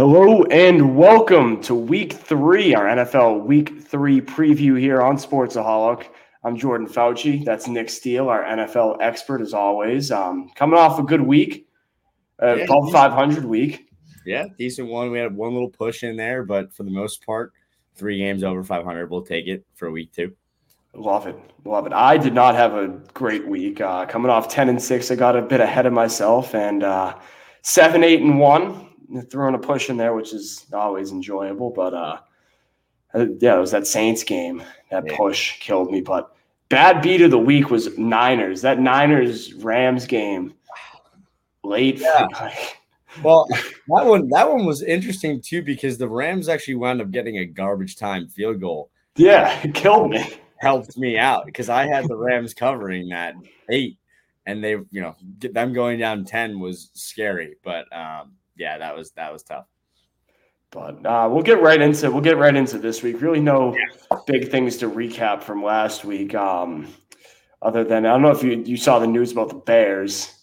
Hello and welcome to week three, our NFL week three preview here on Sportsaholic. I'm Jordan Fauci. That's Nick Steele, our NFL expert, as always. Um, coming off a good week, uh, Yeah. above 500 week. Yeah, decent one. We had one little push in there, but for the most part, three games over 500. We'll take it for week two. Love it. Love it. I did not have a great week. Uh, coming off 10 and 6, I got a bit ahead of myself and uh, 7, 8 and 1. Throwing a push in there, which is always enjoyable. But uh, uh, yeah, it was that Saints game. That Yeah. push killed me. But bad beat of the week was Niners. That Niners Rams game late. Yeah. Well, that one that one was interesting too because the Rams actually wound up getting a garbage time field goal. yeah, it killed me. Helped me out because I had the Rams covering that eight, and they, you know, get them going down ten was scary. But um, yeah, that was that was tough. But uh, we'll get right into we'll get right into this week. Really, no big things to recap from last week. Um, other than I don't know if you you saw the news about the Bears.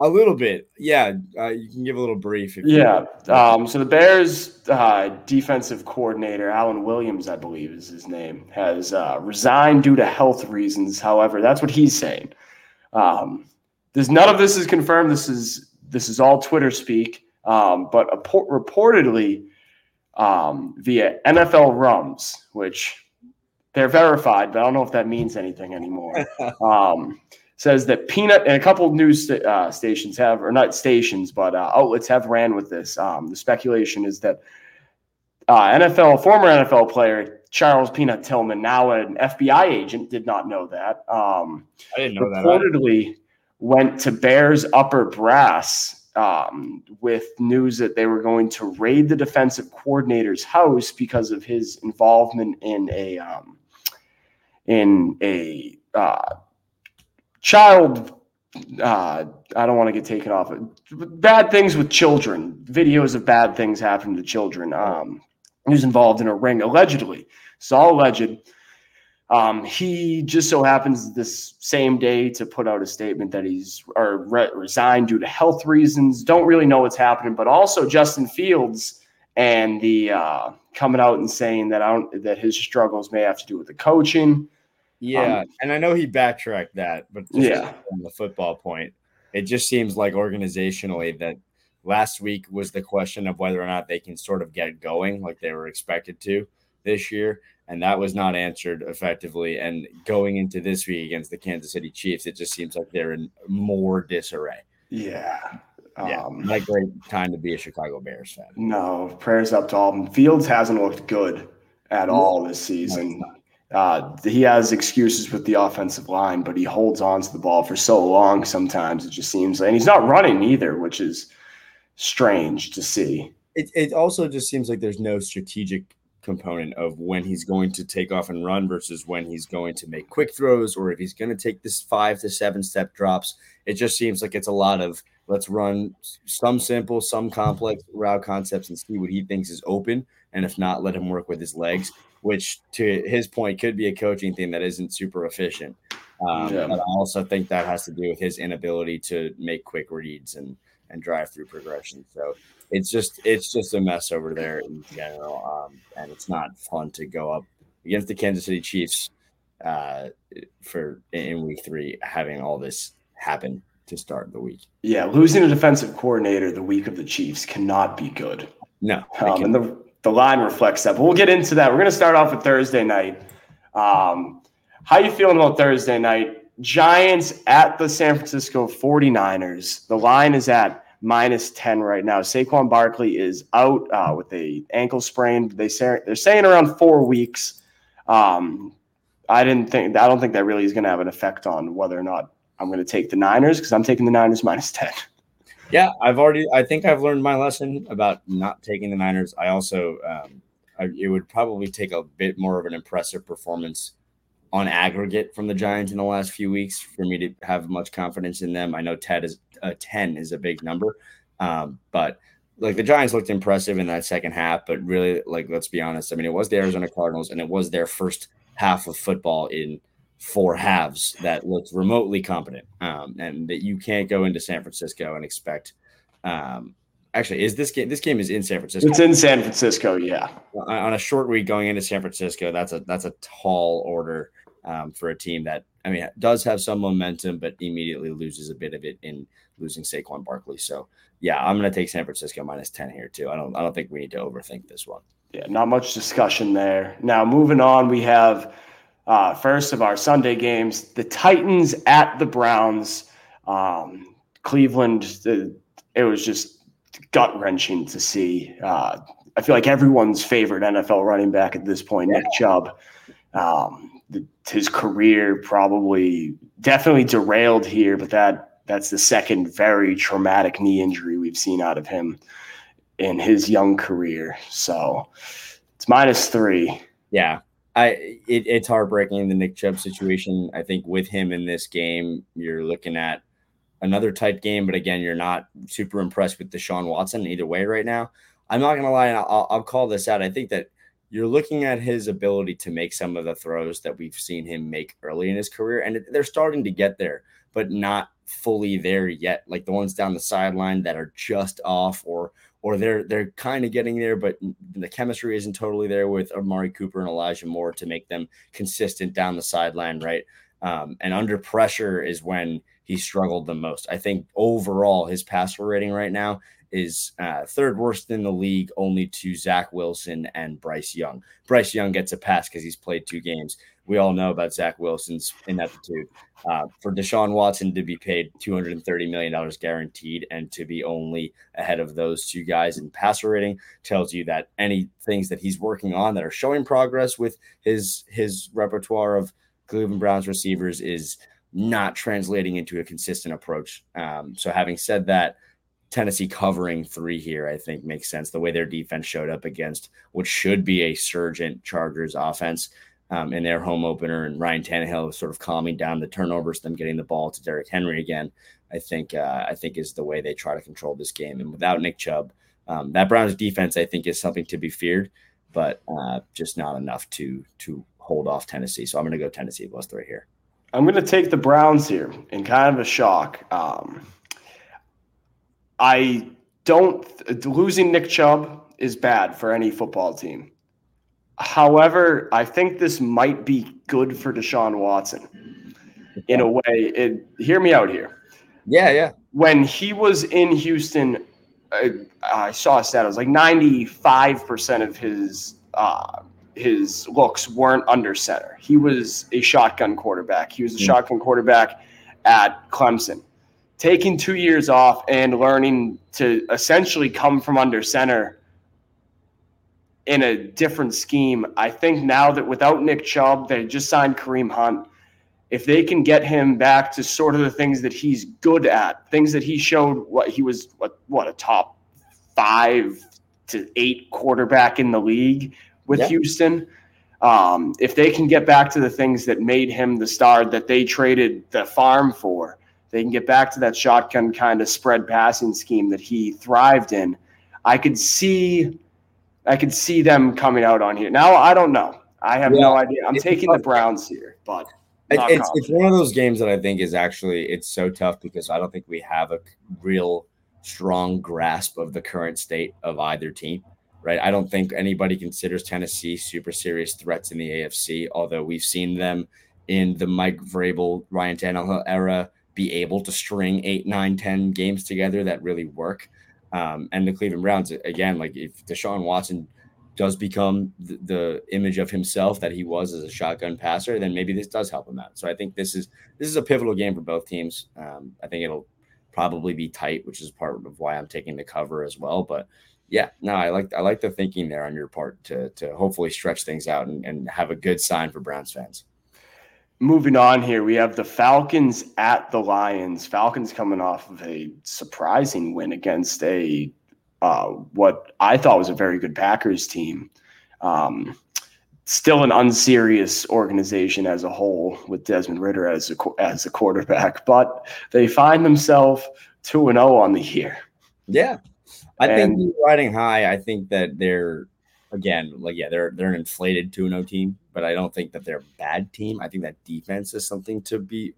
A little bit, yeah. Uh, you can give a little brief. If you- Yeah. Um, so the Bears uh, defensive coordinator Alan Williams, I believe is his name, has uh, resigned due to health reasons. However, that's what he's saying. Um, there's none of this is confirmed. This is this is all Twitter speak. Um, but reportedly um, via NFL Rums, which they're verified, but I don't know if that means anything anymore. um, says that Peanut and a couple of news uh, stations have, or not stations, but uh, outlets have ran with this. Um, the speculation is that uh, NFL former NFL player Charles Peanut Tillman, now an FBI agent, did not know that. Um, I didn't know that. reportedly went to Bears upper brass um, with news that they were going to raid the defensive coordinator's house because of his involvement in a um, in a uh, child. Uh, I don't want to get taken off. Bad things with children. Videos of bad things happening to children. Um, he was involved in a ring allegedly. It's all alleged. Um, he just so happens this same day to put out a statement that he's or re- resigned due to health reasons. Don't really know what's happening, but also Justin Fields and the uh, coming out and saying that I don't that his struggles may have to do with the coaching. Yeah, Um, and I know he backtracked that, but just Yeah. on the football point, it just seems like organizationally that last week was the question of whether or not they can sort of get going like they were expected to this year, and that was not answered effectively. And going into this week against the Kansas City Chiefs, it just seems like they're in more disarray. Yeah. Yeah, Um, not a great time to be a Chicago Bears fan. No, prayers up to all of them. Fields hasn't looked good at all this season. Uh, he has excuses with the offensive line, but he holds on to the ball for so long sometimes it just seems like and he's not running either, which is strange to see. it, it also just seems like there's no strategic component of when he's going to take off and run versus when he's going to make quick throws or if he's going to take this five to seven step drops. It just seems like it's a lot of let's run some simple, some complex route concepts and see what he thinks is open. And if not, let him work with his legs, which to his point could be a coaching thing that isn't super efficient. Um, Yeah. But I also think that has to do with his inability to make quick reads and and drive through progression. So it's just it's just a mess over there in general, um, and it's not fun to go up against the Kansas City Chiefs uh, for in week three, having all this happen to start the week. Yeah, losing a defensive coordinator the week of the Chiefs cannot be good. No, Um, and the, the line reflects that. But we'll get into that. We're going to start off with Thursday night. Um, how you feeling about Thursday night? Giants at the San Francisco 49ers. The line is at minus 10 right now. Saquon Barkley is out uh, with a ankle sprain. They say, they're saying around four weeks. Um, I didn't think I don't think that really is going to have an effect on whether or not I'm going to take the Niners because I'm taking the Niners minus 10. Yeah, I've already. I think I've learned my lesson about not taking the Niners. I also, um, I, it would probably take a bit more of an impressive performance on aggregate from the Giants in the last few weeks for me to have much confidence in them. I know Ted is a ten is a big number, um, but like the Giants looked impressive in that second half. But really, like let's be honest. I mean, it was the Arizona Cardinals, and it was their first half of football in four halves that looked remotely competent, um, and that you can't go into San Francisco and expect. Um, actually is this game. This game is in San Francisco. It's in San Francisco. Yeah. On a short week going into San Francisco, that's a that's a tall order um, for a team that I mean does have some momentum, but immediately loses a bit of it in losing Saquon Barkley. So yeah, I'm going to take San Francisco minus ten here too. I don't I don't think we need to overthink this one. Yeah, not much discussion there. Now moving on, we have uh, first of our Sunday games: the Titans at the Browns. Um, Cleveland, the, it was just gut wrenching to see. Uh, I feel like everyone's favorite NFL running back at this point, Nick Chubb. Um, the, his career probably definitely derailed here, but that that's the second very traumatic knee injury we've seen out of him in his young career. So it's minus three. Yeah. I it, it's heartbreaking the Nick Chubb situation. I think with him in this game, you're looking at another tight game, but again, you're not super impressed with Deshaun Watson either way right now. I'm not gonna lie, I'll, I'll call this out. I think that you're looking at his ability to make some of the throws that we've seen him make early in his career, and they're starting to get there, but not fully there yet. Like the ones down the sideline that are just off, or or they're they're kind of getting there, but the chemistry isn't totally there with Amari Cooper and Elijah Moore to make them consistent down the sideline, right? Um, and under pressure is when he struggled the most. I think overall his passer rating right now is uh, third worst in the league, only to Zach Wilson and Bryce Young. Bryce Young gets a pass because he's played two games. We all know about Zach Wilson's ineptitude. Uh, for Deshaun Watson to be paid $230 million guaranteed and to be only ahead of those two guys in passer rating tells you that any things that he's working on that are showing progress with his his repertoire of Cleveland Browns receivers is not translating into a consistent approach. Um, so having said that, Tennessee covering three here, I think makes sense. The way their defense showed up against what should be a surgent Chargers offense um, in their home opener, and Ryan Tannehill sort of calming down the turnovers, them getting the ball to Derrick Henry again. I think uh, I think is the way they try to control this game. And without Nick Chubb, um, that Browns defense I think is something to be feared, but uh, just not enough to to hold off Tennessee. So I'm going to go Tennessee plus three here. I'm going to take the Browns here in kind of a shock. Um, I don't losing Nick Chubb is bad for any football team. However, I think this might be good for Deshaun Watson in a way. It, hear me out here. Yeah, yeah. When he was in Houston, I, I saw a stat. It was like 95% of his uh, his looks weren't under center. He was a shotgun quarterback. He was a mm-hmm. shotgun quarterback at Clemson taking two years off and learning to essentially come from under center in a different scheme. I think now that without Nick Chubb, they just signed Kareem Hunt. If they can get him back to sort of the things that he's good at, things that he showed what he was what what a top five to eight quarterback in the league with yeah. Houston. Um, if they can get back to the things that made him the star that they traded the farm for, they can get back to that shotgun kind of spread passing scheme that he thrived in. I could see, I could see them coming out on here. Now I don't know. I have yeah, no idea. I'm taking the Browns here, but it's it's one of those games that I think is actually it's so tough because I don't think we have a real strong grasp of the current state of either team. Right. I don't think anybody considers Tennessee super serious threats in the AFC, although we've seen them in the Mike Vrabel, Ryan Tannehill era be able to string eight, nine, ten games together that really work. Um, and the Cleveland Browns, again, like if Deshaun Watson does become the, the, image of himself that he was as a shotgun passer, then maybe this does help him out. So I think this is this is a pivotal game for both teams. Um, I think it'll probably be tight, which is part of why I'm taking the cover as well. But yeah, no, I like I like the thinking there on your part to to hopefully stretch things out and, and have a good sign for Browns fans moving on here, we have the Falcons at the Lions. Falcons coming off of a surprising win against a uh, what I thought was a very good Packers team. Um, still an unserious organization as a whole with Desmond Ridder as a as a quarterback, but they find themselves two and zero oh on the year. Yeah, I and, think riding high. I think that they're again like yeah they're they're an inflated two and zero oh team but I don't think that they're a bad team. I think that defense is something to be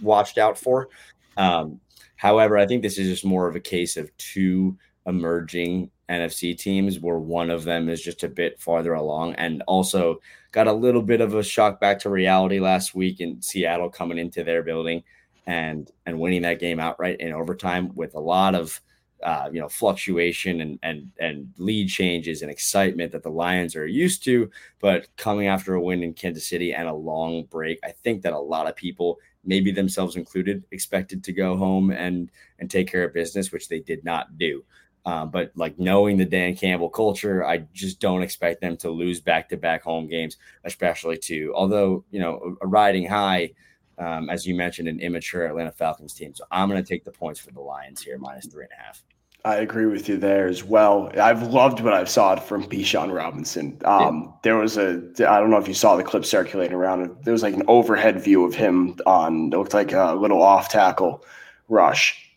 watched out for. Um, however, I think this is just more of a case of two emerging NFC teams, where one of them is just a bit farther along, and also got a little bit of a shock back to reality last week in Seattle coming into their building and and winning that game outright in overtime with a lot of uh, you know fluctuation and and and lead changes and excitement that the Lions are used to, but coming after a win in Kansas City and a long break, I think that a lot of people, maybe themselves included, expected to go home and and take care of business, which they did not do. Um, but like knowing the Dan Campbell culture, I just don't expect them to lose back to back home games, especially to although you know a, riding high. Um, as you mentioned, an immature Atlanta Falcons team. So I'm going to take the points for the Lions here, minus three and a half. I agree with you there as well. I've loved what I've saw from Bijan Robinson. Um, yeah. There was a, I don't know if you saw the clip circulating around. There was like an overhead view of him on, it looked like a little off tackle rush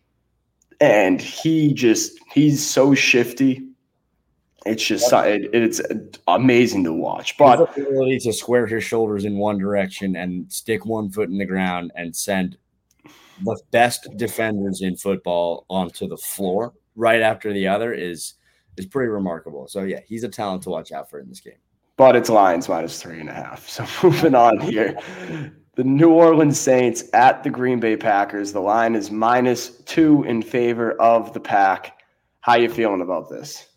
and he just he's so shifty. It's just it, it's amazing to watch. But his ability to square his shoulders in one direction and stick one foot in the ground and send the best defenders in football onto the floor right after the other is is pretty remarkable. So yeah, he's a talent to watch out for in this game. But it's Lions minus three and a half. So moving on here the New Orleans Saints at the Green Bay Packers. The line is minus two in favor of the pack. How you feeling about this?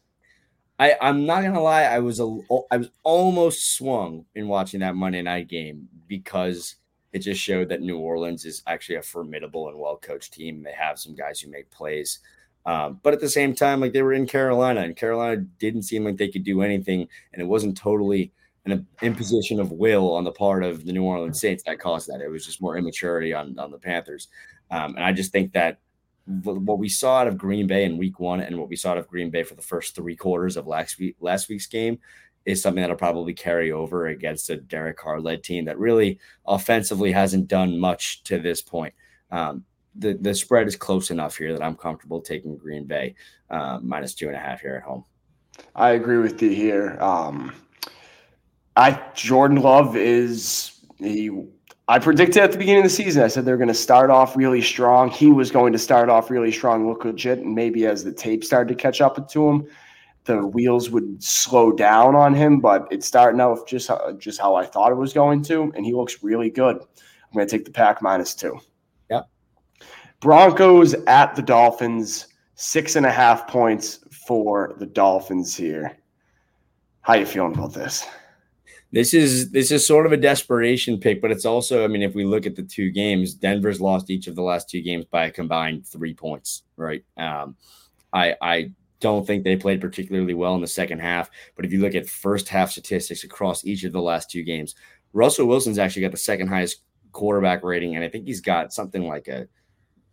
I, I'm not gonna lie, I was a I was almost swung in watching that Monday night game because it just showed that New Orleans is actually a formidable and well coached team. They have some guys who make plays. Um, but at the same time, like they were in Carolina, and Carolina didn't seem like they could do anything, and it wasn't totally an imposition of will on the part of the New Orleans Saints that caused that. It was just more immaturity on, on the Panthers. Um, and I just think that what we saw out of Green Bay in week one and what we saw out of Green Bay for the first three quarters of last week last week's game is something that'll probably carry over against a Derek Carr led team that really offensively hasn't done much to this point. Um, the, the spread is close enough here that I'm comfortable taking Green Bay uh, minus two and a half here at home. I agree with you here. Um, I Jordan Love is he. I predicted at the beginning of the season. I said they're going to start off really strong. He was going to start off really strong, look legit, and maybe as the tape started to catch up to him, the wheels would slow down on him. But it's starting out just just how I thought it was going to, and he looks really good. I'm going to take the pack minus two. Broncos at the Dolphins, six and a half points for the Dolphins here. How you feeling about this? this is this is sort of a desperation pick, but it's also, I mean, if we look at the two games, Denver's lost each of the last two games by a combined three points, right? Um, I I don't think they played particularly well in the second half, but if you look at first half statistics across each of the last two games, Russell Wilson's actually got the second highest quarterback rating, and I think he's got something like a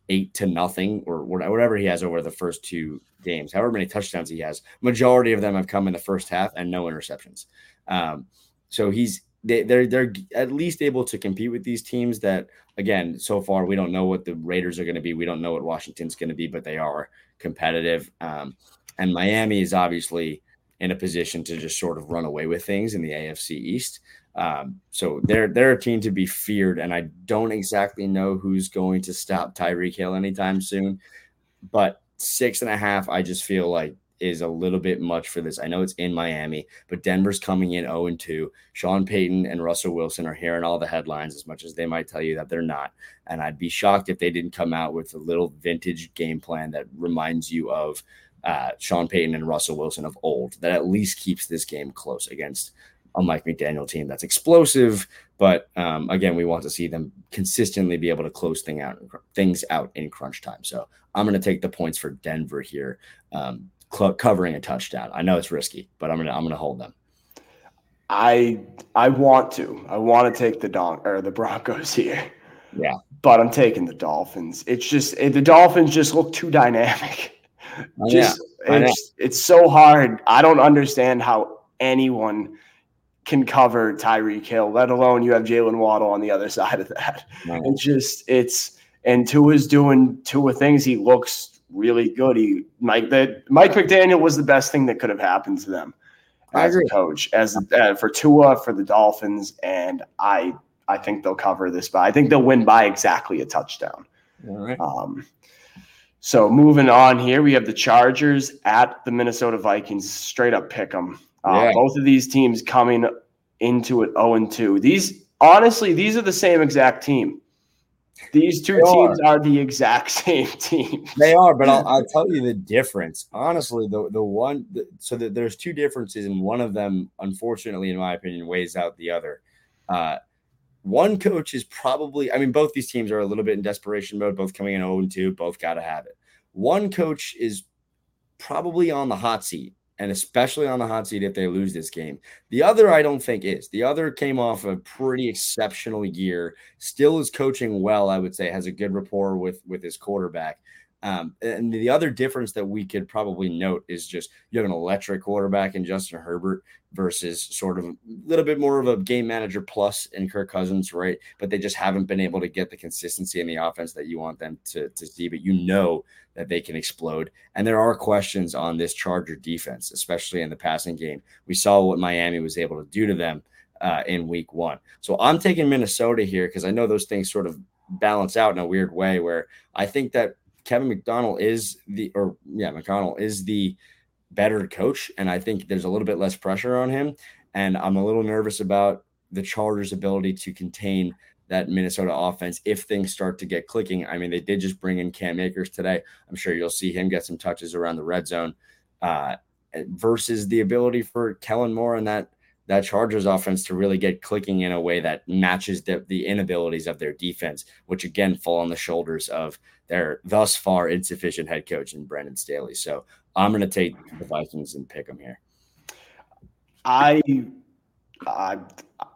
eight to nothing or whatever he has over the first two games, however many touchdowns he has. Majority of them have come in the first half and no interceptions. Um, so he's they, they're they're at least able to compete with these teams that again so far we don't know what the Raiders are going to be. We don't know what Washington's going to be, but they are competitive. Um, and Miami is obviously in a position to just sort of run away with things in the AFC East. Um, so they're they're a team to be feared, and I don't exactly know who's going to stop Tyreek Hill anytime soon. But six and a half, I just feel like is a little bit much for this. I know it's in Miami, but Denver's coming in 0 and 2. Sean Payton and Russell Wilson are hearing all the headlines as much as they might tell you that they're not. And I'd be shocked if they didn't come out with a little vintage game plan that reminds you of uh, Sean Payton and Russell Wilson of old, that at least keeps this game close against a Mike McDaniel team that's explosive. But um, again, we want to see them consistently be able to close thing out, things out in crunch time. So I'm going to take the points for Denver here. Um, cl- covering a touchdown. I know it's risky, but I'm gonna I'm gonna hold them. I I want to. I want to take the Don or the Broncos here. Yeah, but I'm taking the Dolphins. It's just it, the Dolphins just look too dynamic. Just yeah. it's it's so hard. I don't understand how anyone can cover Tyreek Hill, let alone you have Jaylen Waddle on the other side of that. Right. It's just it's and Tua's doing Tua things. He looks really good. He Mike that Mike McDaniel was the best thing that could have happened to them as a coach, as uh, for Tua for the Dolphins, and I I think they'll cover this by I think they'll win by exactly a touchdown. All right. Um, So moving on here, we have the Chargers at the Minnesota Vikings. Straight up pick them. Uh, yeah. Both of these teams coming into it 0 and 2. These honestly, these are the same exact team. These two they teams are. are. the exact same team. They are, but I'll, I'll, tell you the difference. Honestly, the the one the, so that there's two differences, and one of them, unfortunately, in my opinion, weighs out the other. Uh, one coach is probably, I mean, both these teams are a little bit in desperation mode, both coming in 0 and 2, both got to have it. One coach is probably on the hot seat, and especially on the hot seat if they lose this game. The other, I don't think, is. The other came off a pretty exceptional year, still is coaching well, I would say, has a good rapport with, with his quarterback. Um, and the other difference that we could probably note is just you have an electric quarterback in Justin Herbert versus sort of a little bit more of a game manager plus in Kirk Cousins, right? But they just haven't been able to get the consistency in the offense that you want them to, to see. But you know that they can explode. And there are questions on this Charger defense, especially in the passing game. We saw what Miami was able to do to them uh, in week one. So I'm taking Minnesota here because I know those things sort of balance out in a weird way where I think that Kevin McDonald is the or yeah, McConnell is the better coach, and I think there's a little bit less pressure on him. And I'm a little nervous about the Chargers' ability to contain that Minnesota offense if things start to get clicking. I mean, they did just bring in Cam Akers today. I'm sure you'll see him get some touches around the red zone. Uh, versus the ability for Kellen Moore and that that Chargers offense to really get clicking in a way that matches the, the inabilities of their defense, which again fall on the shoulders of their thus far insufficient head coach in Brandon Staley. So I'm going to take the Vikings and pick them here. I, I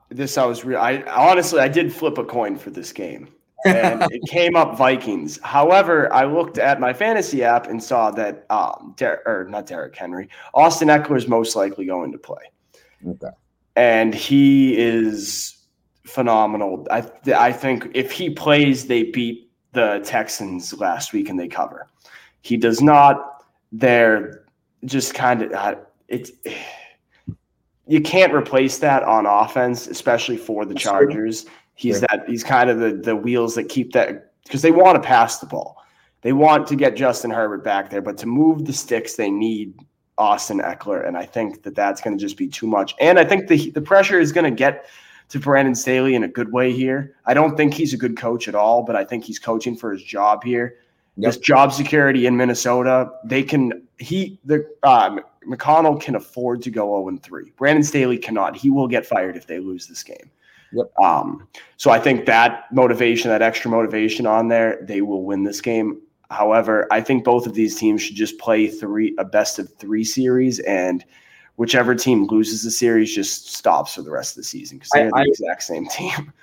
this I was real. I honestly I did flip a coin for this game. and it came up Vikings. However, I looked at my fantasy app and saw that um, Der- or not Derrick Henry, Austin Ekeler is most likely going to play. Okay. And he is phenomenal. I th- I think if he plays, they beat the Texans last week and they cover. He does not. They're just kind of uh, it's. You can't replace that on offense, especially for the Chargers. He's that he's kind of the the wheels that keep that because they want to pass the ball. They want to get Justin Herbert back there, but to move the sticks, they need Austin Ekeler, and I think that that's going to just be too much. And I think the the pressure is going to get to Brandon Staley in a good way here. I don't think he's a good coach at all, but I think he's coaching for his job here. Yep. This job security in Minnesota, they can he the um, McConnell can afford to go 0 3. Brandon Staley cannot. He will get fired if they lose this game. Yep. Um, so I think that motivation, that extra motivation on there, they will win this game. However, I think both of these teams should just play three a best of three series, and whichever team loses the series just stops for the rest of the season because they're I, the I, exact same team.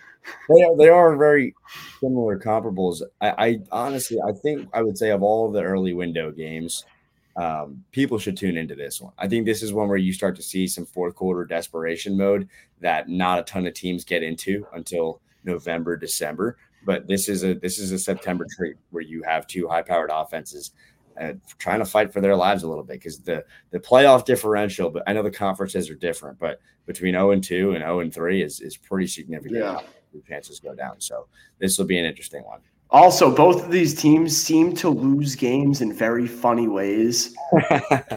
They are, they are very similar comparables. I, I, honestly, I think I would say of all the early window games, um, people should tune into this one. I think this is one where you start to see some fourth quarter desperation mode that not a ton of teams get into until November, December. But this is a this is a September treat where you have two high powered offenses uh, trying to fight for their lives a little bit because the the playoff differential. But I know the conferences are different, but between zero and two and zero and three is is pretty significant. Yeah, the chances go down. So this will be an interesting one. Also, both of these teams seem to lose games in very funny ways.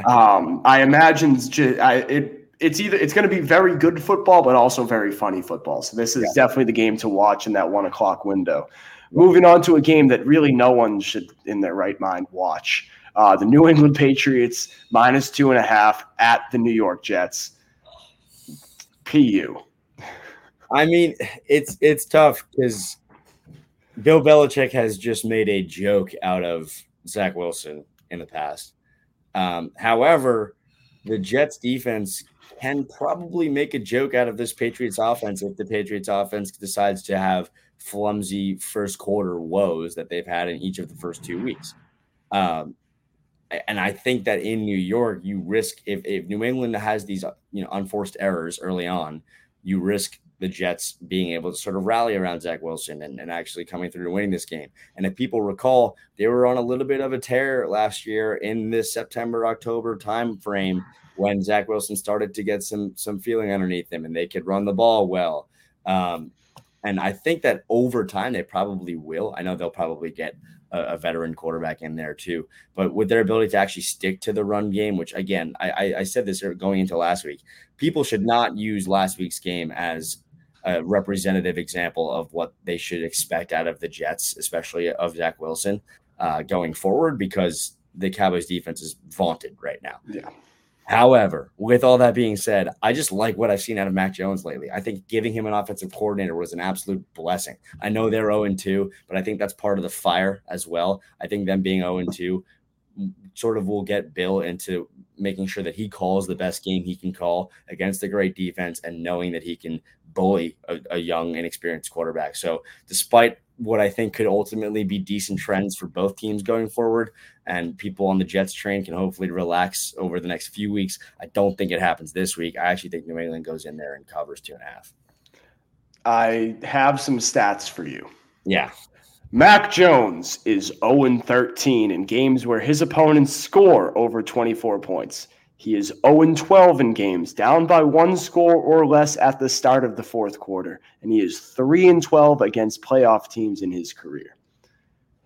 um, I imagine it it's either it's going to be very good football, but also very funny football. So this is yeah. definitely the game to watch in that one o'clock window. Moving on to a game that really no one should, in their right mind, watch. Uh, the New England Patriots minus two and a half at the New York Jets. PU. I mean, it's it's tough because Bill Belichick has just made a joke out of Zach Wilson in the past. Um, however, the Jets defense can probably make a joke out of this Patriots offense if the Patriots offense decides to have flimsy first quarter woes that they've had in each of the first two weeks. Um, and I think that in New York, you risk if, if New England has these you know unforced errors early on, you risk the Jets being able to sort of rally around Zach Wilson and, and actually coming through and winning this game. And if people recall, they were on a little bit of a tear last year in this September October time frame when Zach Wilson started to get some some feeling underneath him and they could run the ball well. Um, And I think that over time they probably will. I know they'll probably get a, a, veteran quarterback in there too. But with their ability to actually stick to the run game, which again, I, I said this going into last week, people should not use last week's game as a representative example of what they should expect out of the Jets, especially of Zach Wilson uh, going forward, because the Cowboys defense is vaunted right now. Yeah. However, with all that being said, I just like what I've seen out of Mac Jones lately. I think giving him an offensive coordinator was an absolute blessing. I know they're 0 2, but I think that's part of the fire as well. I think them being 0 2 sort of will get Bill into making sure that he calls the best game he can call against a great defense and knowing that he can bully a, a young, inexperienced quarterback. So, despite what I think could ultimately be decent trends for both teams going forward. And people on the Jets train can hopefully relax over the next few weeks. I don't think it happens this week. I actually think New England goes in there and covers two and a half. I have some stats for you. Yeah. Mac Jones is 0 13 in games where his opponents score over 24 points. He is 0 12 in games, down by one score or less at the start of the fourth quarter, and he is 3 and 12 against playoff teams in his career.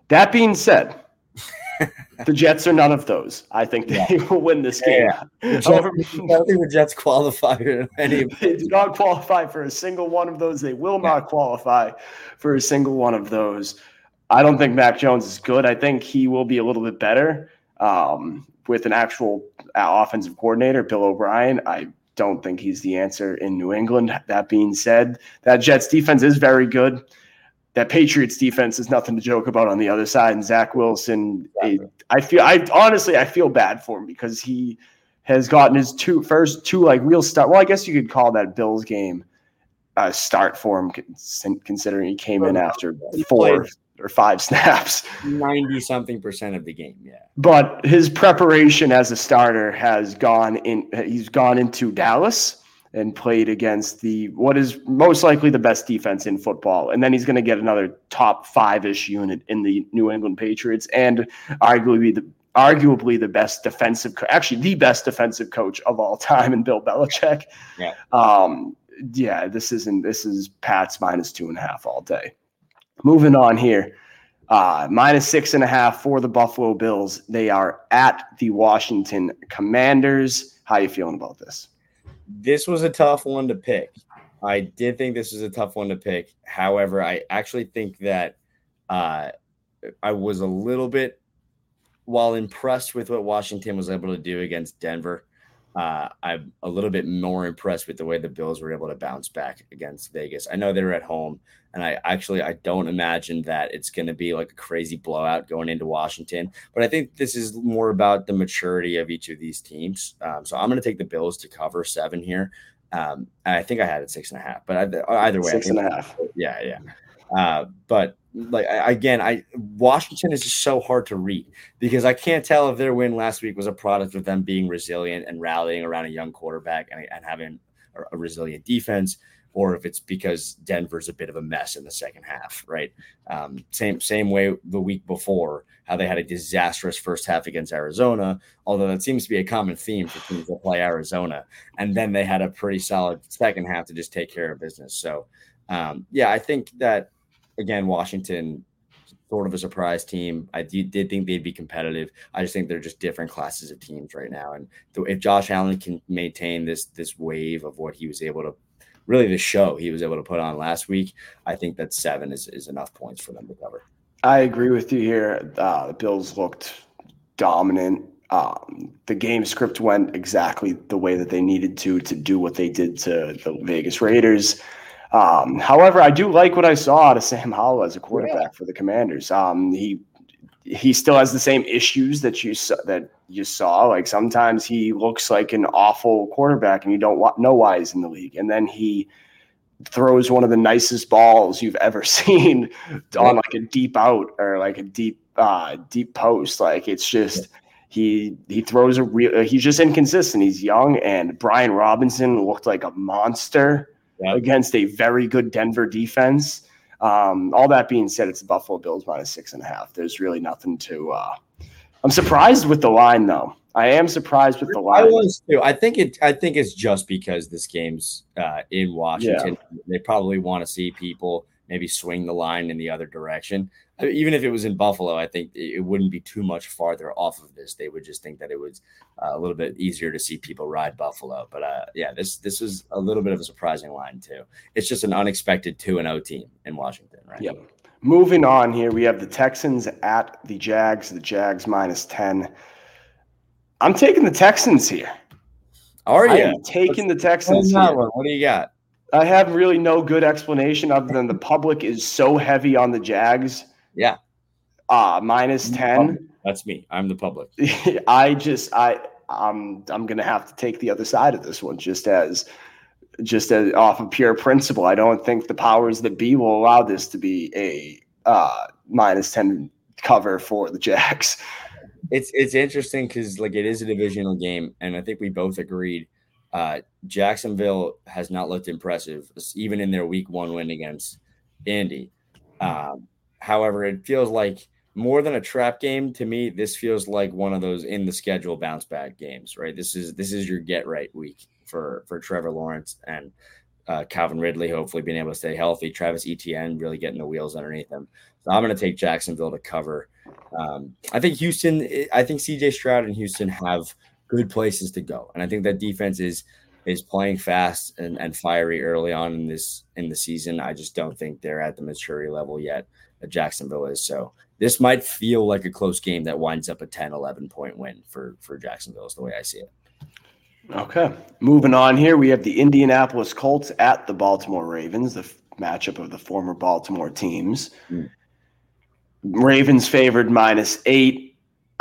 That being said, the Jets are none of those. I think they yeah. will win this game. Yeah, yeah. Jets, However, I don't think the Jets qualify for any. they do not qualify for a single one of those. They will not qualify for a single one of those. I don't think Mac Jones is good. I think he will be a little bit better um, with an actual uh, offensive coordinator, Bill O'Brien. I don't think he's the answer in New England. That being said, that Jets defense is very good. That Patriots defense is nothing to joke about on the other side. And Zach Wilson, exactly. I feel, I honestly, I feel bad for him because he has gotten his two first two like real start. Well, I guess you could call that Bills game a start for him, considering he came in after four or five snaps. 90 something percent of the game. Yeah. But his preparation as a starter has gone in, he's gone into Dallas and played against the what is most likely the best defense in football. And then he's going to get another top five ish unit in the New England Patriots and arguably the arguably the best defensive, co- actually the best defensive coach of all time in Bill Belichick. Yeah. Um, yeah, this isn't, this is Pat's minus two and a half all day. Moving on here. Uh, minus six and a half for the Buffalo Bills. They are at the Washington Commanders. How are you feeling about this? This was a tough one to pick. I did think this was a tough one to pick. However, I actually think that uh, I was a little bit, while impressed with what Washington was able to do against Denver, uh, I'm a little bit more impressed with the way the Bills were able to bounce back against Vegas. I know they were at home, and I actually I don't imagine that it's going to be like a crazy blowout going into Washington. But I think this is more about the maturity of each of these teams. Um, so I'm going to take the Bills to cover seven here. Um, I think I had it six and a half, but either way, six and a half. Yeah, yeah. Uh, but like again, I Washington is just so hard to read because I can't tell if their win last week was a product of them being resilient and rallying around a young quarterback and, and having a, resilient defense, or if it's because Denver's a bit of a mess in the second half, right? Um, same same way the week before, how they had a disastrous first half against Arizona, although that seems to be a common theme for teams that play Arizona, and then they had a pretty solid second half to just take care of business. So, um, yeah, I think that again, Washington sort of a surprise team. I did, think they'd be competitive. I just think they're just different classes of teams right now. And if Josh Allen can maintain this this wave of what he was able to really the show he was able to put on last week, I think that seven is, is enough points for them to cover. I agree with you here. Uh, the Bills looked dominant. Um, the game script went exactly the way that they needed to to do what they did to the Vegas Raiders. Um, however, I do like what I saw out of Sam Howell as a quarterback yeah. for the Commanders. Um, he he still has the same issues that you saw, that you saw. Like sometimes he looks like an awful quarterback, and you don't know why he's in the league. And then he throws one of the nicest balls you've ever seen on like a deep out or like a deep uh, deep post. Like it's just he he throws a real. He's just inconsistent. He's young, and Brian Robinson looked like a monster yep. against a very good Denver defense. Um, all that being said, it's the Buffalo Bills minus six and a half. There's really nothing to uh, I'm surprised with the line though. I am surprised with the line. I was too. I think it. I think it's just because this game's uh, in Washington. Yeah. They probably want to see people maybe swing the line in the other direction. I mean, even if it was in Buffalo, I think it wouldn't be too much farther off of this. They would just think that it was uh, a little bit easier to see people ride Buffalo. But uh, yeah, this this was a little bit of a surprising line too. It's just an unexpected two and O team in Washington, right? Yep. Moving on here, we have the Texans at the Jags. The Jags minus ten. I'm taking the Texans here. Are you? I'm taking the Texans. What do you got? I have really no good explanation other than the public is so heavy on the Jags. Yeah. Uh minus 10. That's me. I'm the public. I just I I'm I'm gonna have to take the other side of this one just as just as off of pure principle. I don't think the powers that be will allow this to be a uh minus 10 cover for the Jags. It's it's interesting because like it is a divisional game, and I think we both agreed uh, Jacksonville has not looked impressive, even in their week one win against Indy. Um, however, it feels like more than a trap game to me. This feels like one of those in the schedule bounce back games, right? This is this is your get right week for for Trevor Lawrence and uh, Calvin Ridley, hopefully being able to stay healthy. Travis Etienne really getting the wheels underneath them. So I'm going to take Jacksonville to cover. Um, I think Houston. I think CJ Stroud and Houston have good places to go. And I think that defense is is playing fast and, and fiery early on in this in the season. I just don't think they're at the maturity level yet that Jacksonville is. So this might feel like a close game that winds up a 10, 11 point win for for Jacksonville is the way I see it. Okay. Moving on here, we have the Indianapolis Colts at the Baltimore Ravens, the matchup of the former Baltimore teams. Mm. Ravens favored minus eight.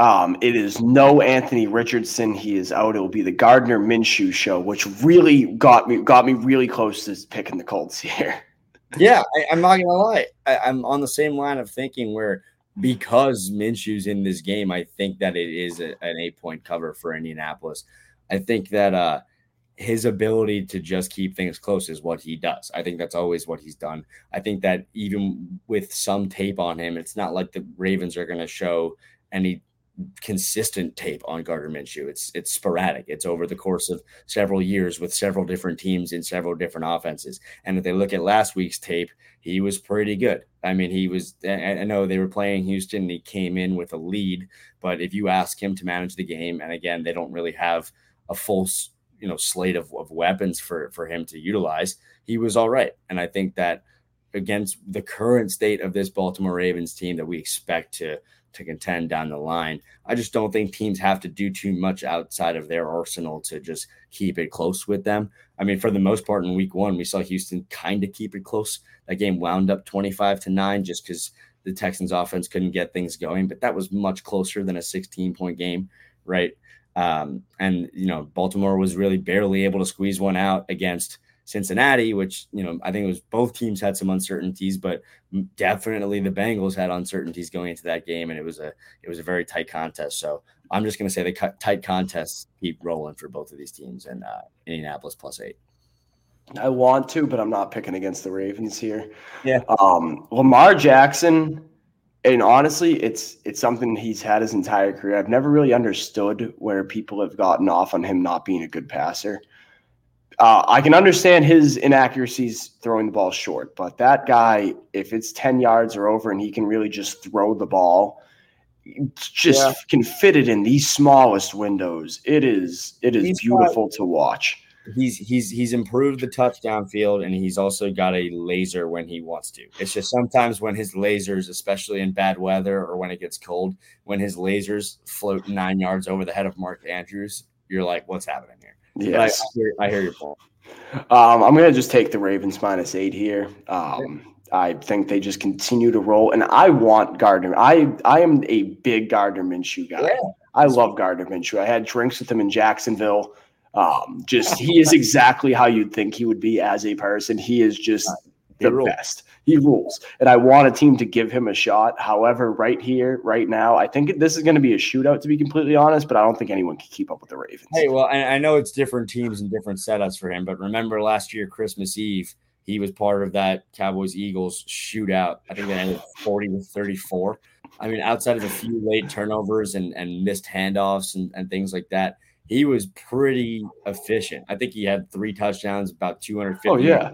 Um, it is no Anthony Richardson. He is out. It will be the Gardner Minshew show, which really got me got me really close to picking the Colts here. yeah, I, am not gonna lie. I, I'm on the same line of thinking where because Minshew's in this game, I think that it is a, an eight point cover for Indianapolis. I think that uh, his ability to just keep things close is what he does. I think that's always what he's done. I think that even with some tape on him, it's not like the Ravens are to show any consistent tape on Gardner Minshew. It's it's sporadic. It's over the course of several years with several different teams in several different offenses. And if they look at last week's tape, he was pretty good. I mean, he was. I know they were playing Houston. And he came in with a lead, but if you ask him to manage the game, and again, they don't really have a full you know slate of, of weapons for for him to utilize. He was all right, and I think that against the current state of this Baltimore Ravens team that we expect to to contend down the line. I just don't think teams have to do too much outside of their arsenal to just keep it close with them. I mean, for the most part in week one, we saw Houston kind of keep it close. That game wound up 25 to 9 just because the Texans offense couldn't get things going, but that was much closer than a 16 point game, right? Um, and you know, Baltimore was really barely able to squeeze one out against Cincinnati, which you know I think it was both teams had some uncertainties, but definitely the Bengals had uncertainties going into that game, and it was a it was a very tight contest. So I'm just going to say the tight contests keep rolling for both of these teams, and uh, Indianapolis plus eight. I want to, but I'm not picking against the Ravens here. Yeah. Um, Lamar Jackson, and honestly, it's it's something he's had his entire career. I've never really understood where people have gotten off on him not being a good passer. Uh, I can understand his inaccuracies throwing the ball short, but that guy, if it's 10 yards or over and he can really just throw the ball, just yeah. can fit it in these smallest windows. It is it is he's beautiful got, to watch. He's he's he's improved the touchdown field and he's also got a laser when he wants to. It's just sometimes when his lasers, especially in bad weather or when it gets cold, when his lasers float nine yards over the head of Mark Andrews, you're like, what's happening here? Yes. I, I, hear, I, hear, your point. Um, I'm going to just take the Ravens minus eight here. Um, I think they just continue to roll, and I want Gardner. I I am a big Gardner Minshew guy. Yeah. I love Gardner Minshew. I had drinks with him in Jacksonville. Um, just he is exactly how you'd think he would be as a person. He is just the best. He rules. And I want a team to give him a shot. However, right here, right now, I think this is going to be a shootout, to be completely honest, but I don't think anyone can keep up with the Ravens. Hey, well, I know it's different teams and different setups for him, but remember last year, Christmas Eve, He was part of that Cowboys Eagles shootout. I think they ended 40 to 34. I mean, outside of a few late turnovers and, and missed handoffs and, and things like that, he was pretty efficient. I think he had three touchdowns, about 250. Oh, yeah.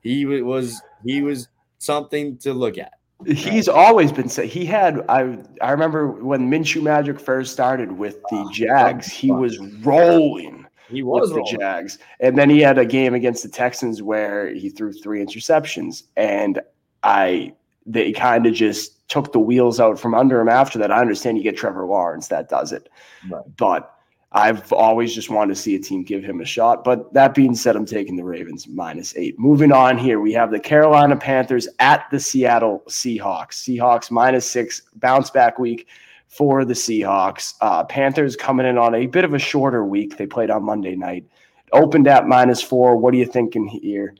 He was he was something to look at. He's always been said he had I I remember when Minshew Magic first started with the Jags, he was rolling. He was the Jags. And then he had a game against the Texans where he threw three interceptions. And I they kind of just took the wheels out from under him after that. I understand you get Trevor Lawrence, that does it. Right. But I've always just wanted to see a team give him a shot. But that being said, I'm taking the Ravens minus eight. Moving on here, we have the Carolina Panthers at the Seattle Seahawks. Seahawks minus six, bounce back week for the Seahawks. Uh, Panthers coming in on a bit of a shorter week. They played on Monday night. Opened at minus four. What are you thinking here,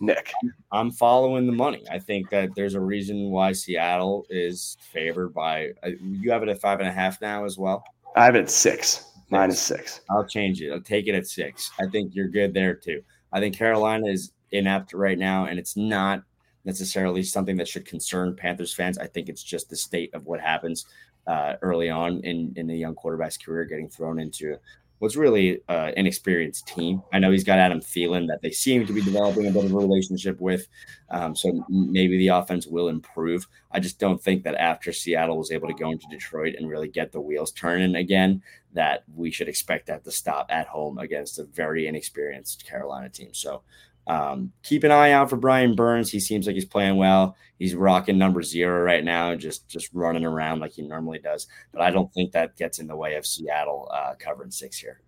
Nick? I'm following the money. I think that there's a reason why Seattle is favored by. Uh, you have it at five and a half now as well. I have it six minus six. I'll change it. I'll take it at six. I think you're good there too. I think Carolina is inept right now, and it's not necessarily something that should concern Panthers fans. I think it's just the state of what happens uh, early on in in the young quarterback's career, getting thrown into what's really uh, an experienced team. I know he's got Adam Thielen that they seem to be developing a bit of a relationship with, um, so maybe the offense will improve. I just don't think that after Seattle was able to go into Detroit and really get the wheels turning again, that we should expect that to stop at home against a very inexperienced Carolina team. So um, keep an eye out for Brian Burns. He seems like he's playing well. He's rocking number zero right now, just just running around like he normally does. But I don't think that gets in the way of Seattle uh, covering six here.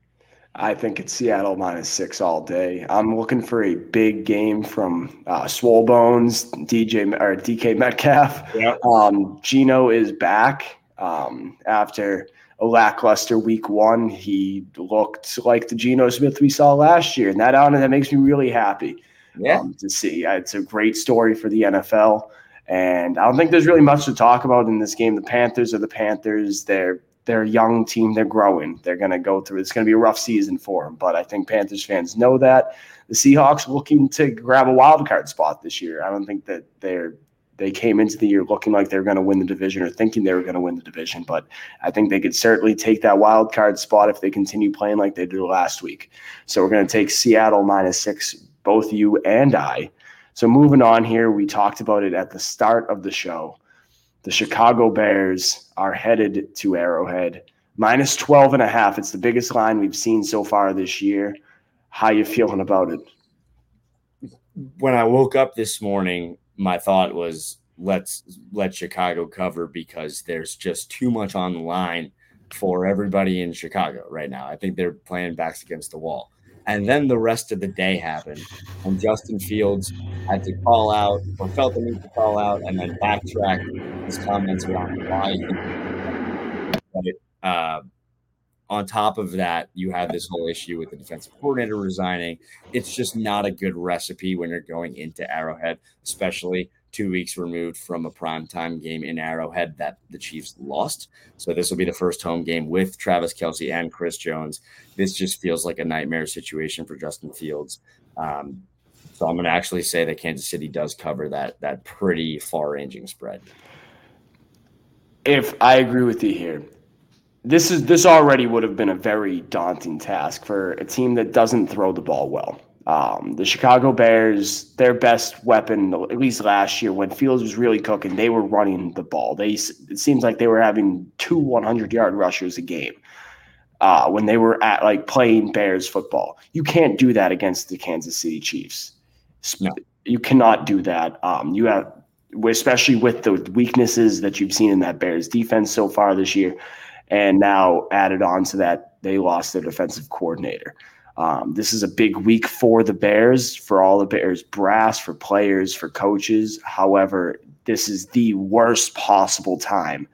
I think it's Seattle minus six all day. I'm looking for a big game from uh, Swole Bones, DJ or DK Metcalf. Um, Geno is back um, after a lackluster week one. He looked like the Geno Smith we saw last year, and that on that makes me really happy. Yeah. Um, to see, it's a great story for the NFL, and I don't think there's really much to talk about in this game. The Panthers are the Panthers. They're they're a young team. They're growing. They're going to go through. It's going to be a rough season for them, but I think Panthers fans know that. The Seahawks looking to grab a wild card spot this year. I don't think that they're they came into the year looking like they were going to win the division or thinking they were going to win the division. But I think they could certainly take that wild card spot if they continue playing like they did last week. So we're going to take Seattle minus six, both you and I. So moving on here, we talked about it at the start of the show. The Chicago Bears are headed to Arrowhead. Minus 12 and a half. It's the biggest line we've seen so far this year. How you feeling about it? When I woke up this morning, my thought was let's let Chicago cover because there's just too much on the line for everybody in Chicago right now. I think they're playing backs against the wall. And then the rest of the day happened, and Justin Fields had to call out or felt the need to call out and then backtrack his comments around why. Uh, on top of that, you have this whole issue with the defensive coordinator resigning. It's just not a good recipe when you're going into Arrowhead, especially two weeks removed from a primetime game in Arrowhead that the Chiefs lost. So this will be the first home game with Travis Kelce and Chris Jones. This just feels like a nightmare situation for Justin Fields. Um, so I'm going to actually say that Kansas City does cover that that pretty far-ranging spread. If I agree with you here, this is this already would have been a very daunting task for a team that doesn't throw the ball well. Um, the Chicago Bears, their best weapon, at least last year when Fields was really cooking, they were running the ball. They it seems like they were having two 100 yard rushers a game uh, when they were at like playing Bears football. You can't do that against the Kansas City Chiefs. No. You cannot do that. Um, you have, especially with the weaknesses that you've seen in that Bears defense so far this year and now added on to that, they lost their defensive coordinator. Um, this is a big week for the Bears, for all the Bears brass, for players, for coaches. However, this is the worst possible time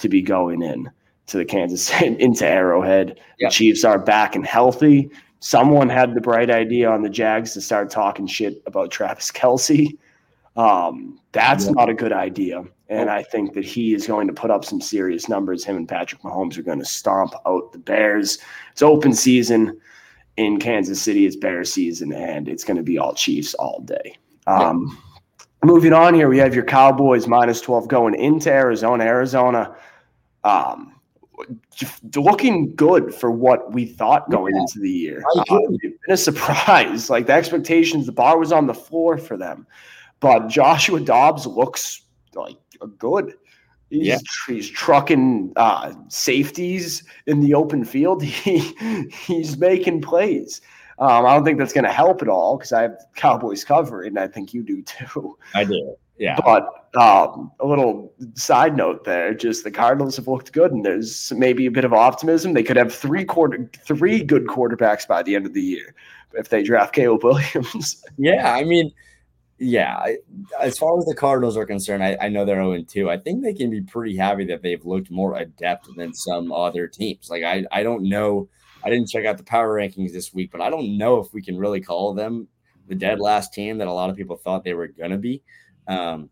to be going in to the Kansas into Arrowhead. Yep. The Chiefs are back and healthy. Someone had the bright idea on the Jags to start talking shit about Travis Kelce. Um, that's yep. not a good idea. And I think that he is going to put up some serious numbers. Him and Patrick Mahomes are going to stomp out the Bears. It's open season in Kansas City. It's Bear season, and it's going to be all Chiefs all day. Um, moving on here, we have your Cowboys minus 12 going into Arizona. Arizona um, looking good for what we thought going yeah, into the year. Uh, it's been a surprise. Like the expectations, the bar was on the floor for them. But Joshua Dobbs looks like good. He's, yeah. he's trucking uh, safeties in the open field. He he's making plays. Um, I don't think that's going to help at all because I have Cowboys covering. and I think you do too. I do. Yeah. But um, a little side note there, just the Cardinals have looked good, and there's maybe a bit of optimism. They could have three quarter, three good quarterbacks by the end of the year if they draft Caleb Williams. Yeah, I mean, yeah. As far as the Cardinals are concerned, I, I know they're 0 2. I think they can be pretty happy that they've looked more adept than some other teams. Like I, I don't know I didn't check out the power rankings this week, but I don't know if we can really call them the dead last team that a lot of people thought they were going to be. Um,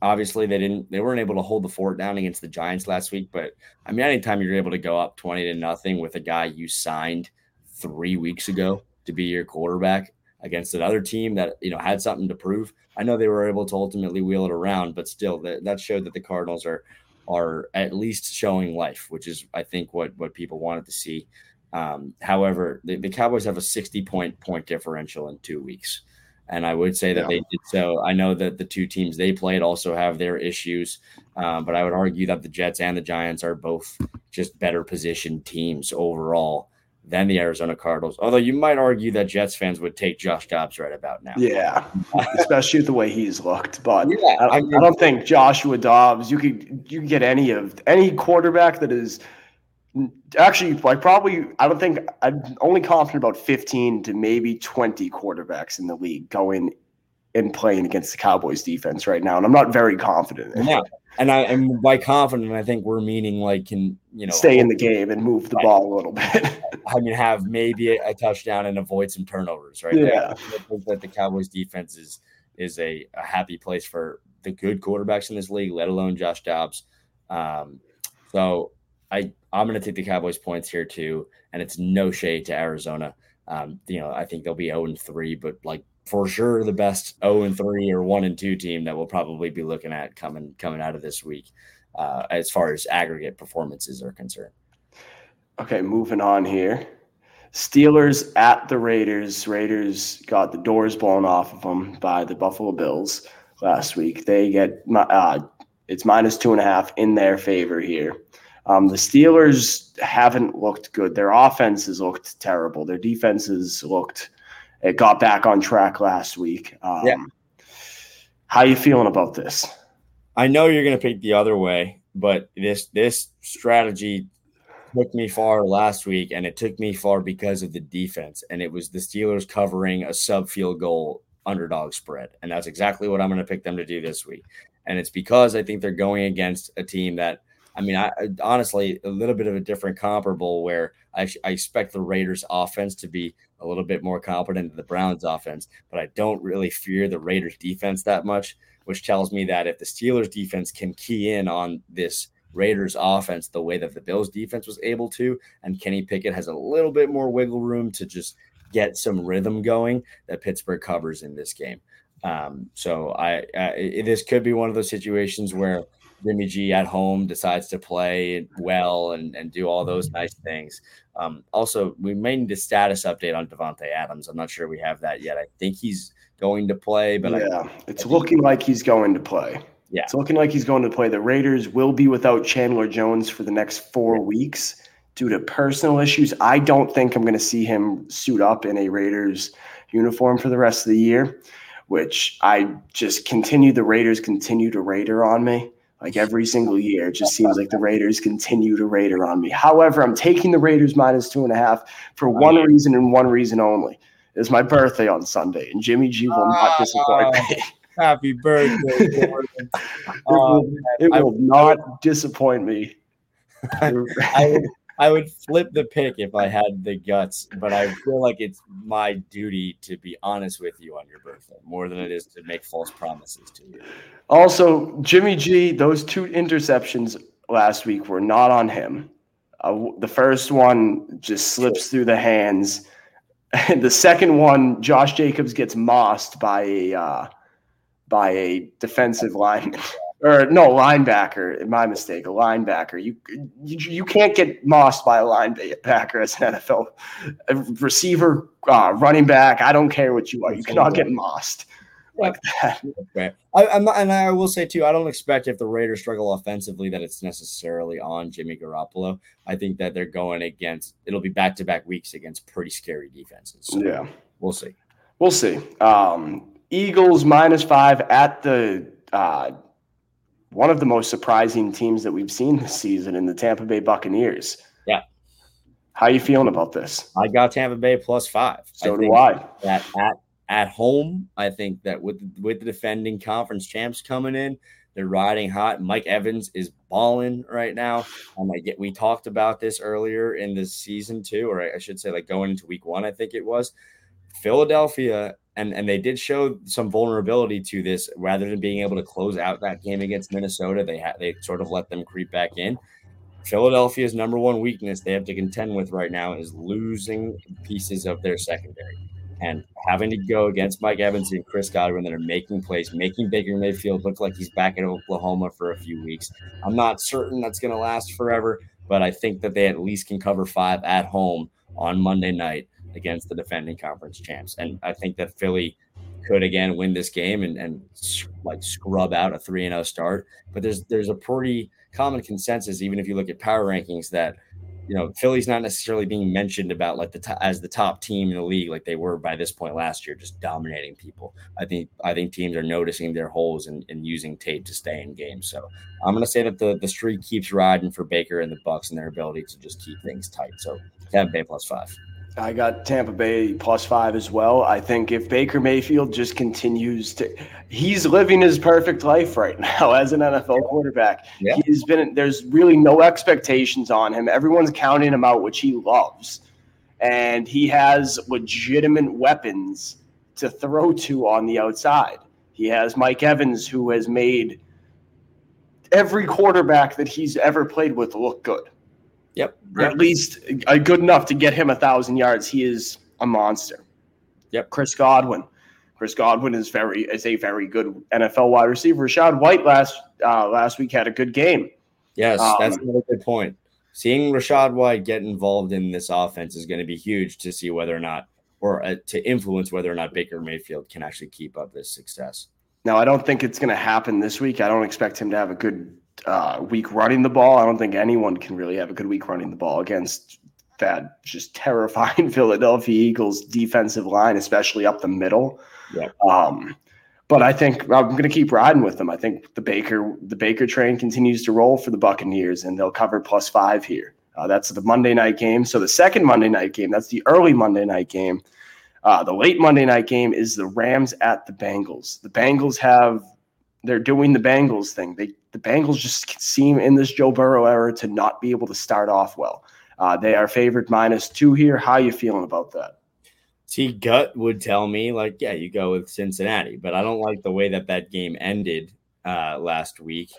obviously, they didn't. They weren't able to hold the fort down against the Giants last week. But I mean, anytime you're able to go up twenty to nothing with a guy you signed three weeks ago to be your quarterback against another team that you know had something to prove. I know they were able to ultimately wheel it around, but still, that, that showed that the Cardinals are are at least showing life, which is I think what what people wanted to see. Um, however, the, the, Cowboys have a 60 point point differential in two weeks. And I would say that yeah. they did so. I know that the two teams they played also have their issues, um, but I would argue that the Jets and the Giants are both just better positioned teams overall than the Arizona Cardinals. Although you might argue that Jets fans would take Josh Dobbs right about now. Yeah, especially with the way he's looked. But yeah, I, I, I don't think Joshua Dobbs. You could you could get any of any quarterback that is – Actually, like probably, I don't think I'm only confident about 15 to maybe 20 quarterbacks in the league going and playing against the Cowboys defense right now, and I'm not very confident. In yeah, and I and by confident, I think we're meaning like can you know stay in the game and move the right. ball a little bit. I mean, have maybe a, a, touchdown and avoid some turnovers, right? Yeah, I think that the Cowboys defense is is a, a happy place for the good quarterbacks in this league, let alone Josh Dobbs. Um, so I I'm going to take the Cowboys points here too, and it's no shade to Arizona. Um, you know, I think they'll be 0 and 3, but like for sure the best 0 and 3 or 1 and 2 team that we'll probably be looking at coming coming out of this week uh, as far as aggregate performances are concerned. Okay, moving on here. Steelers at the Raiders. Raiders got the doors blown off of them by the Buffalo Bills last week. They get uh, it's minus two and a half in their favor here. Um, the Steelers haven't looked good. Their offenses looked terrible. Their defenses looked. It got back on track last week. Um, yeah. How you feeling about this? I know you're going to pick the other way, but this this strategy took me far last week, and it took me far because of the defense, and it was the Steelers covering a sub field goal underdog spread, and that's exactly what I'm going to pick them to do this week. And it's because I think they're going against a team that I mean, I, honestly a little bit of a different comparable where I, I, expect the Raiders offense to be a little bit more competent than the Browns offense, but I don't really fear the Raiders defense that much, which tells me that if the Steelers defense can key in on this Raiders offense the way that the Bills defense was able to, and Kenny Pickett has a little bit more wiggle room to just get some rhythm going, that Pittsburgh covers in this game. Um, so I, I this could be one of those situations where Jimmy G at home decides to play well and, and do all those mm-hmm. nice things. Um, also, we may need a status update on Davante Adams. I'm not sure we have that yet. I think he's going to play, but yeah, I, it's I looking like he's going to play. Yeah, it's looking like he's going to play. The Raiders will be without Chandler Jones for the next four weeks due to personal issues. I don't think I'm going to see him suit up in a Raiders uniform for the rest of the year, which I just continue. The Raiders continue to Raider on me. Like every single year, it just seems like the Raiders continue to Raider on me. However, I'm taking the Raiders minus two and a half for one reason and one reason only. It's my birthday on Sunday, and Jimmy G will not disappoint me. Happy birthday! it will, um, it will not disappoint me. I, I, would, flip the pick if I had the guts, but I feel like it's my duty to be honest with you on your birthday more than it is to make false promises to you. Also, Jimmy G, those two interceptions last week were not on him. Uh, the first one just slips through the hands. And the second one, Josh Jacobs gets mossed by a uh, by a defensive lineman or no linebacker. My mistake, a linebacker. You you, you can't get mossed by a linebacker as an NFL a receiver, uh, running back. I don't care what you are. You cannot get mossed like that. Okay. I, am not, and I will say too, I don't expect if the Raiders struggle offensively that it's necessarily on Jimmy Garoppolo. I think that they're going against. It'll be back to back weeks against pretty scary defenses. So yeah, we'll see. We'll see. Um, Eagles minus five at the uh, one of the most surprising teams that we've seen this season in the Tampa Bay Buccaneers. Yeah. How you feeling about this? I got Tampa Bay plus five. So I do I. At, at at home, I think that with with the defending conference champs coming in, they're riding hot. Mike Evans is balling right now. Um, I get we talked about this earlier in the season too, or I should say, like going into week one, I think it was Philadelphia, and and they did show some vulnerability to this. Rather than being able to close out that game against Minnesota, they had they sort of let them creep back in. Philadelphia's number one weakness they have to contend with right now is losing pieces of their secondary and having to go against Mike Evans and Chris Godwin that are making plays, making Baker Mayfield look like he's back in Oklahoma for a few weeks. I'm not certain that's going to last forever, but I think that they at least can cover five at home on Monday night against the defending conference champs. And I think that Philly could again win this game and, and like scrub out a 3 0 start. But there's there's a pretty common consensus, even if you look at power rankings, that – you know, Philly's not necessarily being mentioned about like the t- as the top team in the league, like they were by this point last year, just dominating people. I think I think teams are noticing their holes and, and using tape to stay in games. So I'm going to say that the the streak keeps riding for Baker and the Bucks and their ability to just keep things tight. So Tampa Bay plus five. I got Tampa Bay plus five as well. I think if Baker Mayfield just continues to, he's living his perfect life right now as an NFL quarterback. Yeah. He's been, there's really no expectations on him. Everyone's counting him out, which he loves. And he has legitimate weapons to throw to on the outside. He has Mike Evans, who has made every quarterback that he's ever played with look good. Yep. Or at least uh, good enough to get him a thousand yards. He is a monster. Yep. Chris Godwin. Chris Godwin is very is a very good NFL wide receiver. Rachaad White last uh, last week had a good game. Yes, um, that's another good point. Seeing Rachaad White get involved in this offense is going to be huge to see whether or not, or uh, to influence whether or not Baker Mayfield can actually keep up this success. Now, I don't think it's going to happen this week. I don't expect him to have a good uh, week running the ball. I don't think anyone can really have a good week running the ball against that just terrifying Philadelphia Eagles defensive line, especially up the middle. Yeah. Um, but I think I'm going to keep riding with them. I think the Baker the Baker train continues to roll for the Buccaneers, and they'll cover plus five here. Uh, that's the Monday night game. So the second Monday night game, that's the early Monday night game. Uh, the late Monday night game is the Rams at the Bengals. The Bengals have they're doing the Bengals thing. They the Bengals just seem in this Joe Burrow era to not be able to start off well. Uh, they are favored minus two here. How you feeling about that? See, gut would tell me like, yeah, you go with Cincinnati, but I don't like the way that that game ended uh, last week,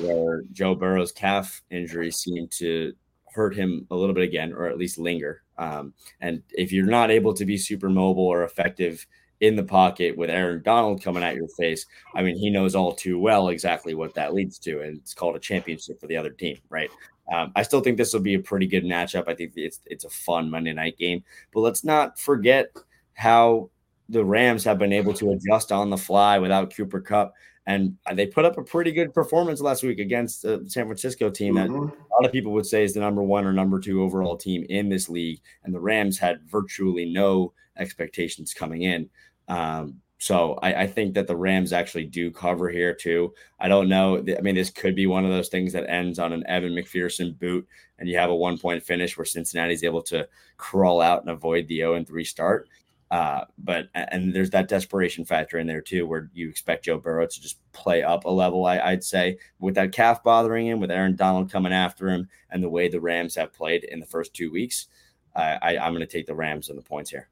where Joe Burrow's calf injury seemed to hurt him a little bit again, or at least linger. Um, and if you're not able to be super mobile or effective in the pocket with Aaron Donald coming at your face, I mean, he knows all too well exactly what that leads to. And it's called a championship for the other team, right? Um, I still think this will be a pretty good matchup. I think it's it's a fun Monday night game, but let's not forget how the Rams have been able to adjust on the fly without Cooper Kupp, and they put up a pretty good performance last week against the San Francisco team that mm-hmm. a lot of people would say is the number one or number two overall team in this league, and the Rams had virtually no expectations coming in. Um, so I, I, think that the Rams actually do cover here too. I don't know. I mean, this could be one of those things that ends on an Evan McPherson boot, and you have a one point finish where Cincinnati's able to crawl out and avoid the 0 and 3 start. Uh, but and there's that desperation factor in there too, where you expect Joe Burrow to just play up a level. I, would say with that calf bothering him, with Aaron Donald coming after him, and the way the Rams have played in the first two weeks, I, I'm going to take the Rams and the points here.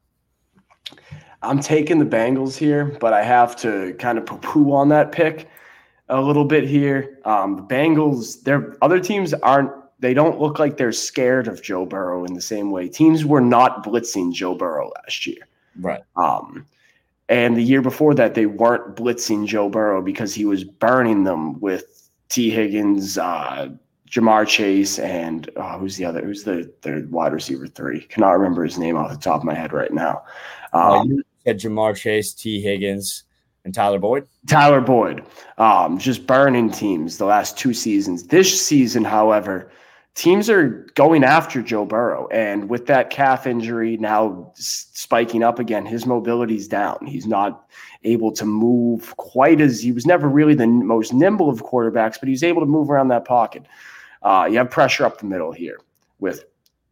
I'm taking the Bengals here, but I have to kind of poo-poo on that pick a little bit here. Um, the Bengals, their other teams aren't. They don't look like they're scared of Joe Burrow in the same way. Teams were not blitzing Joe Burrow last year, right? Um, And the year before that, they weren't blitzing Joe Burrow because he was burning them with Tee Higgins, uh, Ja'Marr Chase, and uh, who's the other? Who's the the wide receiver three? Cannot remember his name off the top of my head right now. Um, you said Ja'Marr Chase, Tee Higgins, and Tyler Boyd. Tyler Boyd, um, just burning teams the last two seasons. This season, however, teams are going after Joe Burrow. And with that calf injury now spiking up again, his mobility's down. He's not able to move quite as he was never really the most nimble of quarterbacks, but he's able to move around that pocket. Uh, you have pressure up the middle here with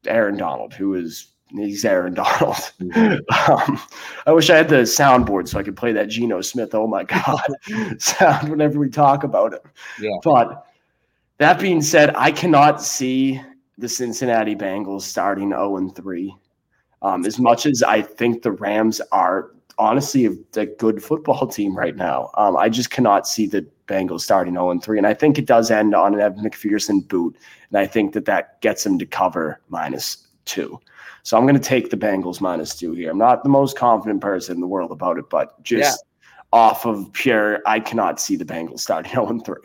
Aaron Donald, who is he's Aaron Donald. Mm-hmm. um, I wish I had the soundboard so I could play that Geno Smith. Oh my God, sound whenever we talk about him. Yeah. But that being said, I cannot see the Cincinnati Bengals starting 0 and 3. Um, as much as I think the Rams are honestly a, good football team right now, um, I just cannot see the Bengals starting 0 and 3. And I think it does end on an Evan McPherson boot. And I think that that gets them to cover minus two. So I'm going to take the Bengals minus two here. I'm not the most confident person in the world about it, but just yeah. off of pure, I cannot see the Bengals starting 0 and 3.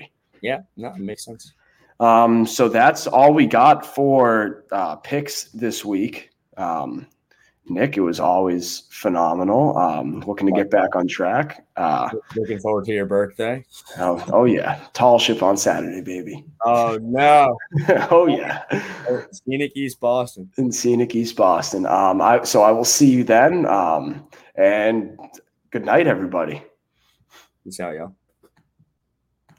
Yeah, no, it makes sense. Um, so that's all we got for uh, picks this week. Um, Nick, it was always phenomenal. Um, looking to get back on track. Uh, looking forward to your birthday. Oh, oh yeah, tall ship on Saturday, baby. Oh no. oh yeah. Scenic East Boston. In scenic East Boston. Um, I so I will see you then. Um, and good night, everybody. Peace out, y'all.